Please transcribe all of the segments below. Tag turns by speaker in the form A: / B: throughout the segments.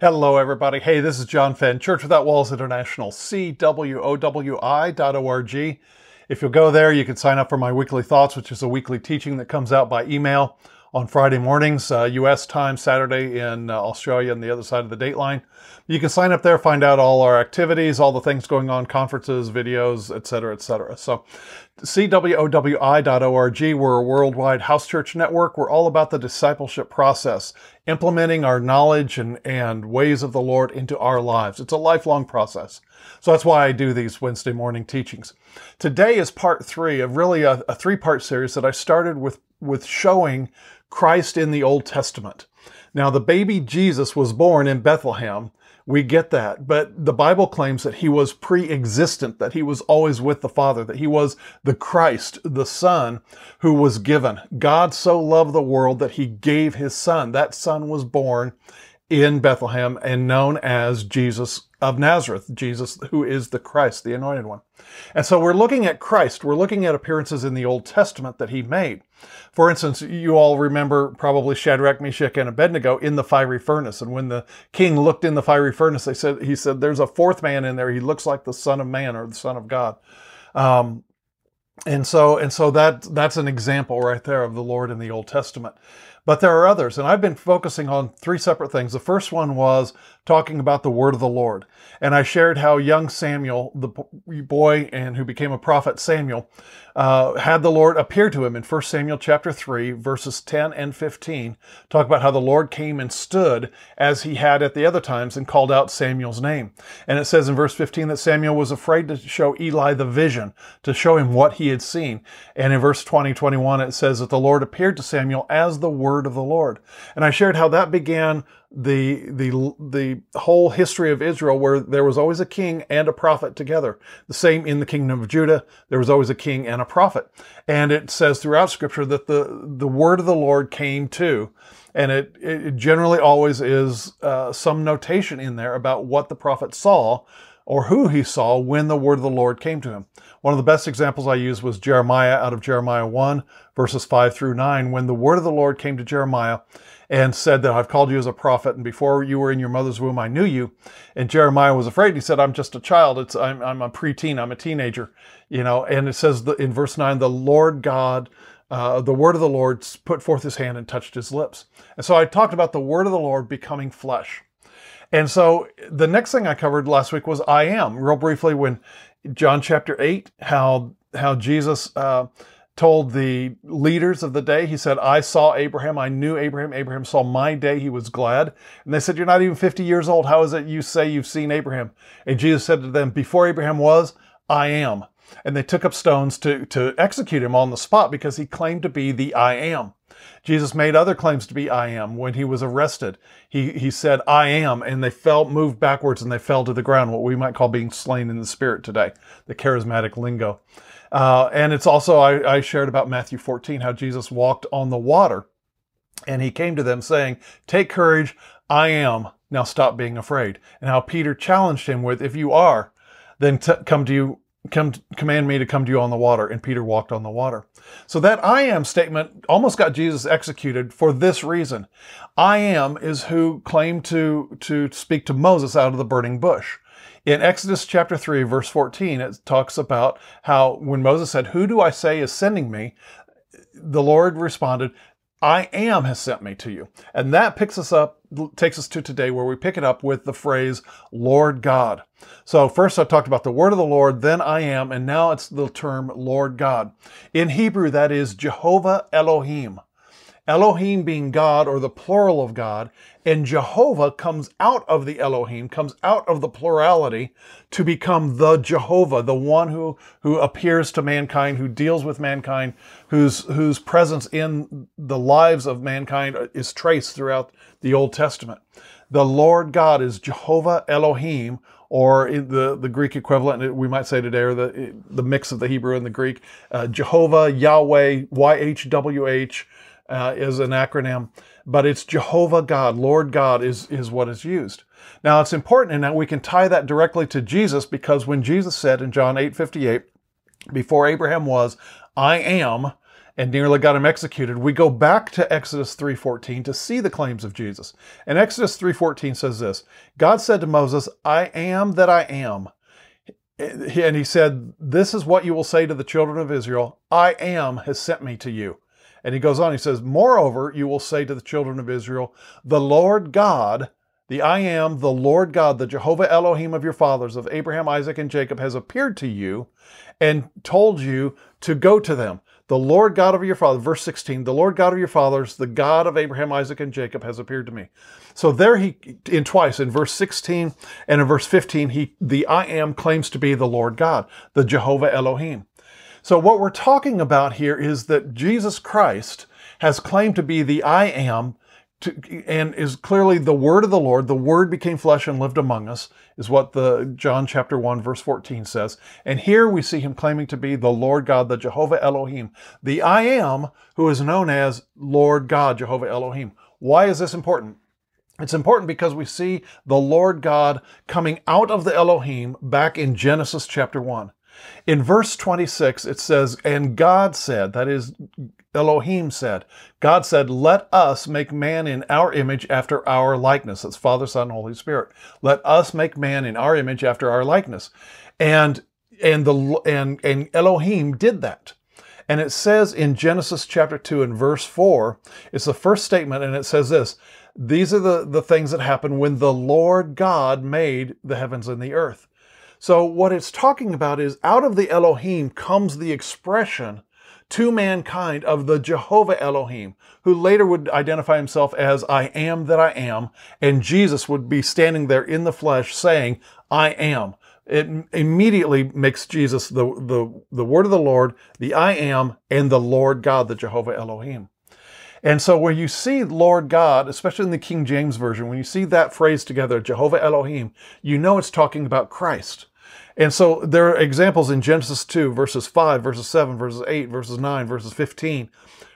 A: Hello, everybody. Hey, this is John Fenn, Church Without Walls International, CWOWI.org. If you'll go there, you can sign up for my weekly thoughts, which is a weekly teaching that comes out by email on Friday mornings, uh, U.S. time, Saturday in uh, Australia on the other side of the dateline. You can sign up there, find out all our activities, all the things going on, conferences, videos, etc., etc. So, CWOWI.org, we're a worldwide house church network. We're all about the discipleship process, implementing our knowledge and, and ways of the Lord into our lives. It's a lifelong process. So that's why I do these Wednesday morning teachings. Today is part three of really a, a three part series that I started with, with showing Christ in the Old Testament. Now, the baby Jesus was born in Bethlehem. We get that. But the Bible claims that he was pre existent, that he was always with the Father, that he was the Christ, the Son who was given. God so loved the world that he gave his Son. That Son was born in Bethlehem and known as Jesus of Nazareth, Jesus who is the Christ, the anointed one. And so we're looking at Christ. We're looking at appearances in the Old Testament that he made. For instance, you all remember probably Shadrach, Meshach, and Abednego in the fiery furnace. And when the king looked in the fiery furnace, they said, he said, there's a fourth man in there. He looks like the son of man or the son of God. Um, and so, and so that, that's an example right there of the Lord in the Old Testament. But there are others, and I've been focusing on three separate things. The first one was talking about the word of the Lord. And I shared how young Samuel, the boy and who became a prophet Samuel, uh, had the Lord appear to him in 1 Samuel chapter 3, verses 10 and 15. Talk about how the Lord came and stood as he had at the other times and called out Samuel's name. And it says in verse 15 that Samuel was afraid to show Eli the vision, to show him what had seen. And in verse 20, 21, it says that the Lord appeared to Samuel as the word of the Lord. And I shared how that began the the the whole history of Israel where there was always a king and a prophet together. The same in the kingdom of Judah, there was always a king and a prophet. And it says throughout scripture that the the word of the Lord came to and it, it generally always is uh, some notation in there about what the prophet saw or who he saw when the word of the Lord came to him. One of the best examples I used was Jeremiah out of Jeremiah 1, verses 5 through 9, when the word of the Lord came to Jeremiah and said that I've called you as a prophet, and before you were in your mother's womb, I knew you. And Jeremiah was afraid. He said, I'm just a child. It's I'm, I'm a preteen. I'm a teenager, you know. And it says in verse 9, the Lord God, uh, the word of the Lord put forth his hand and touched his lips. And so I talked about the word of the Lord becoming flesh. And so the next thing I covered last week was I am, real briefly, when John chapter 8, how how Jesus uh, told the leaders of the day, he said, I saw Abraham, I knew Abraham, Abraham saw my day, he was glad. And they said, You're not even 50 years old. How is it you say you've seen Abraham? And Jesus said to them, Before Abraham was, I am. And they took up stones to, to execute him on the spot because he claimed to be the I am. Jesus made other claims to be I am when he was arrested. He, he said, I am, and they fell, moved backwards and they fell to the ground, what we might call being slain in the spirit today, the charismatic lingo. Uh, and it's also, I, I shared about Matthew 14, how Jesus walked on the water and he came to them saying, Take courage, I am. Now stop being afraid. And how Peter challenged him with, If you are, then t- come to you come command me to come to you on the water. And peter walked on the water. So that i am statement almost got jesus executed for this reason. I am is who claimed to to speak to moses out of the burning bush. In Exodus chapter 3, verse 14, it talks about how when Moses said, Who do I say is sending me? The Lord responded, I am has sent me to you. And that picks us up, takes us to today where we pick it up with the phrase, Lord God. So first I talked about the word of the Lord, then I am, and now it's the term Lord God. In Hebrew, that is Jehovah Elohim. Elohim being God or the plural of God, and Jehovah comes out of the Elohim, comes out of the plurality to become the Jehovah, the one who, who appears to mankind, who deals with mankind, whose, whose presence in the lives of mankind is traced throughout the Old Testament. The Lord God is Jehovah Elohim, or the, the Greek equivalent, we might say today, or the, the mix of the Hebrew and the Greek, uh, Jehovah, Yahweh, YHWH, uh, is an acronym, but it's Jehovah God, Lord God is, is what is used. Now it's important in that we can tie that directly to Jesus because when Jesus said in John 8 58, before Abraham was, I am, and nearly got him executed. We go back to Exodus 3:14 to see the claims of Jesus. And Exodus 3:14 says this: God said to Moses, "I am that I am." And he said, "This is what you will say to the children of Israel: I am has sent me to you." And he goes on, he says, "Moreover, you will say to the children of Israel, the Lord God, the I am, the Lord God, the Jehovah Elohim of your fathers, of Abraham, Isaac, and Jacob, has appeared to you and told you to go to them. The Lord God of your father, verse 16, the Lord God of your fathers, the God of Abraham, Isaac, and Jacob has appeared to me. So there he, in twice, in verse 16 and in verse 15, he, the I am claims to be the Lord God, the Jehovah Elohim. So what we're talking about here is that Jesus Christ has claimed to be the I am to, and is clearly the word of the Lord. The word became flesh and lived among us, is what the John chapter 1 verse 14 says. And here we see him claiming to be the Lord God, the Jehovah Elohim, the I am who is known as Lord God, Jehovah Elohim. Why is this important? It's important because we see the Lord God coming out of the Elohim back in Genesis chapter 1. In verse 26, it says, And God said, that is, Elohim said, God said, Let us make man in our image after our likeness. That's Father, Son, Holy Spirit. Let us make man in our image after our likeness. And and the and and Elohim did that. And it says in Genesis chapter 2 and verse 4, it's the first statement, and it says this These are the, the things that happen when the Lord God made the heavens and the earth. So, what it's talking about is out of the Elohim comes the expression to mankind of the Jehovah Elohim, who later would identify himself as I am that I am, and Jesus would be standing there in the flesh saying, I am. It immediately makes Jesus the, the, the word of the Lord, the I am, and the Lord God, the Jehovah Elohim. And so when you see Lord God, especially in the King James Version, when you see that phrase together, Jehovah Elohim, you know it's talking about Christ. And so there are examples in Genesis 2, verses 5, verses 7, verses 8, verses 9, verses 15,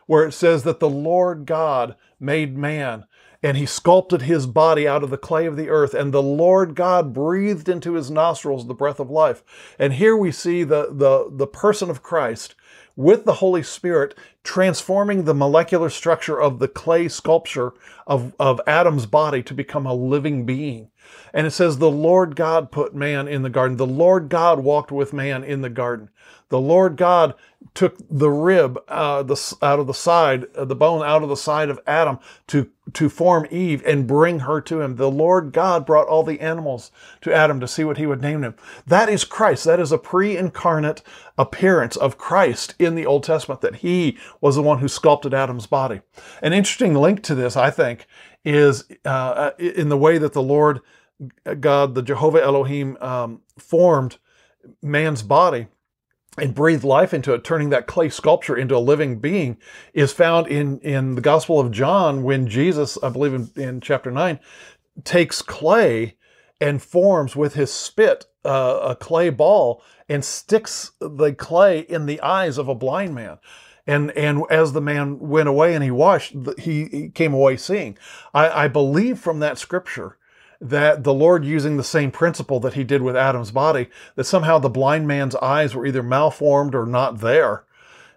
A: where it says that the Lord God made man and he sculpted his body out of the clay of the earth, and the Lord God breathed into his nostrils the breath of life. And here we see the, the, the person of Christ with the Holy Spirit transforming the molecular structure of the clay sculpture of, of Adam's body to become a living being. And it says, The Lord God put man in the garden. The Lord God walked with man in the garden. The Lord God took the rib uh, the, out of the side, uh, the bone out of the side of Adam to, to form Eve and bring her to him. The Lord God brought all the animals to Adam to see what he would name them. That is Christ. That is a pre incarnate appearance of Christ in the Old Testament, that he was the one who sculpted Adam's body. An interesting link to this, I think, is uh, in the way that the Lord God, the Jehovah Elohim, um, formed man's body and breathed life into it, turning that clay sculpture into a living being, is found in, in the Gospel of John when Jesus, I believe in, in chapter 9, takes clay and forms with his spit uh, a clay ball and sticks the clay in the eyes of a blind man. And, and as the man went away and he washed, he, he came away seeing. I, I believe from that scripture that the Lord using the same principle that he did with Adam's body, that somehow the blind man's eyes were either malformed or not there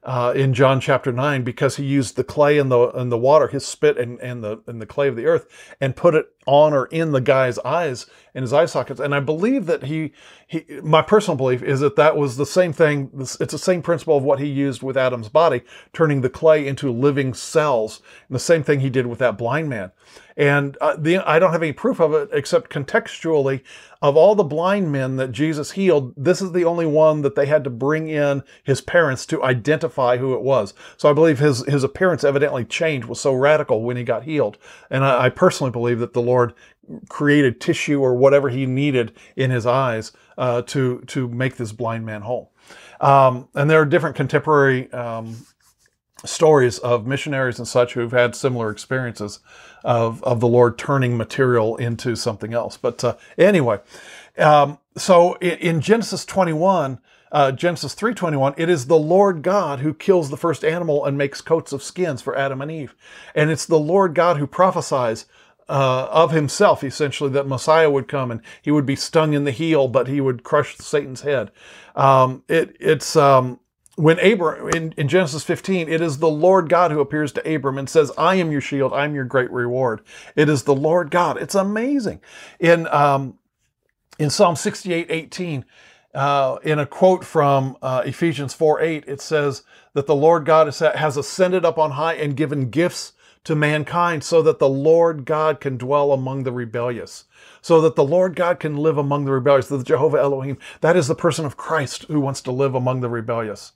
A: uh, in John chapter 9 because he used the clay and the and the water, his spit and, and the and the clay of the earth, and put it on or in the guy's eyes in his eye sockets. And I believe that he he my personal belief is that that was the same thing. It's the same principle of what he used with Adam's body, turning the clay into living cells, and the same thing he did with that blind man. And uh, the, I don't have any proof of it except contextually. Of all the blind men that Jesus healed, this is the only one that they had to bring in his parents to identify who it was. So I believe his, his appearance evidently changed, was so radical when he got healed. And I, I personally believe that the Lord created tissue or whatever he needed in his eyes uh, to, to make this blind man whole. Um, and there are different contemporary um, stories of missionaries and such who've had similar experiences of, of the Lord turning material into something else. But uh, anyway, um, so in, in, Genesis 21, uh, Genesis 3:21, it is the Lord God who kills the first animal and makes coats of skins for Adam and Eve, and it's the Lord God who prophesies uh, of himself, essentially, that Messiah would come and he would be stung in the heel, but he would crush Satan's head. Um, it, it's um, when Abram in, in, Genesis 15, it is the Lord God who appears to Abram and says, I am your shield, I'm your great reward. It is the Lord God. It's amazing. In um, in Psalm 68, 18, uh, in a quote from uh, Ephesians 4 8, it says that the Lord God has ascended up on high and given gifts to mankind so that the Lord God can dwell among the rebellious, so that the Lord God can live among the rebellious, the Jehovah Elohim. That is the person of Christ who wants to live among the rebellious.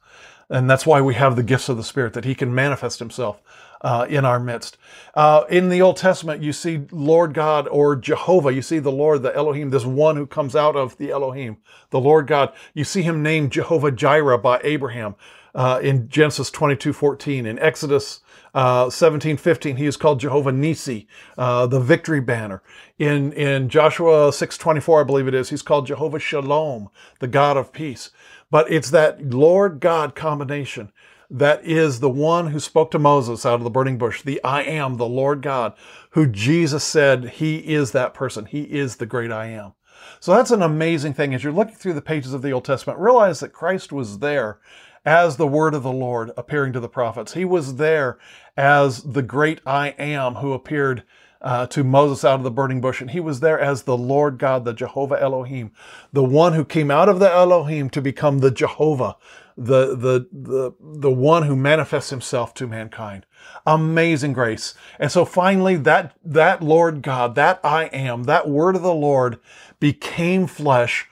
A: And that's why we have the gifts of the Spirit, that he can manifest himself uh, in our midst. Uh, in the Old Testament, you see Lord God or Jehovah. You see the Lord, the Elohim, this one who comes out of the Elohim, the Lord God. You see him named Jehovah Jireh by Abraham uh, in Genesis 22 14. In Exodus uh, 17 15, he is called Jehovah Nissi, uh, the victory banner. In, in Joshua 6 24, I believe it is, he's called Jehovah Shalom, the God of peace. But it's that Lord God combination that is the one who spoke to Moses out of the burning bush, the I am, the Lord God, who Jesus said he is that person. He is the great I am. So that's an amazing thing. As you're looking through the pages of the Old Testament, realize that Christ was there as the word of the Lord appearing to the prophets. He was there as the great I am who appeared uh, to Moses out of the burning bush. And he was there as the Lord God, the Jehovah Elohim, the one who came out of the Elohim to become the Jehovah, the, the, the, the one who manifests himself to mankind. Amazing grace. And so finally that, that Lord God, that I am, that word of the Lord became flesh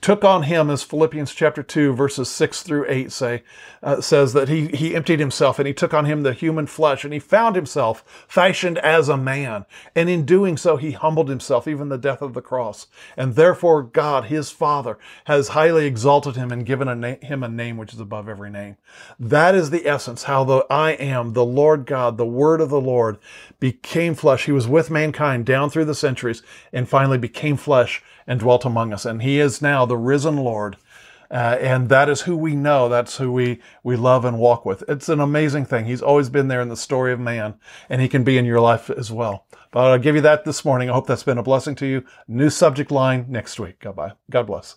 A: took on him, as Philippians chapter 2, verses 6 through 8 say, uh, says that he, he emptied himself and he took on him the human flesh and he found himself fashioned as a man. And in doing so, he humbled himself, even the death of the cross. And therefore, God, his Father, has highly exalted him and given a na- him a name which is above every name. That is the essence, how the I am, the Lord God, the Word of the Lord, became flesh. He was with mankind down through the centuries and finally became flesh and dwelt among us. And he is now the risen Lord. Uh, and that is who we know. That's who we, we love and walk with. It's an amazing thing. He's always been there in the story of man, and he can be in your life as well. But I'll give you that this morning. I hope that's been a blessing to you. New subject line next week. Goodbye. God bless.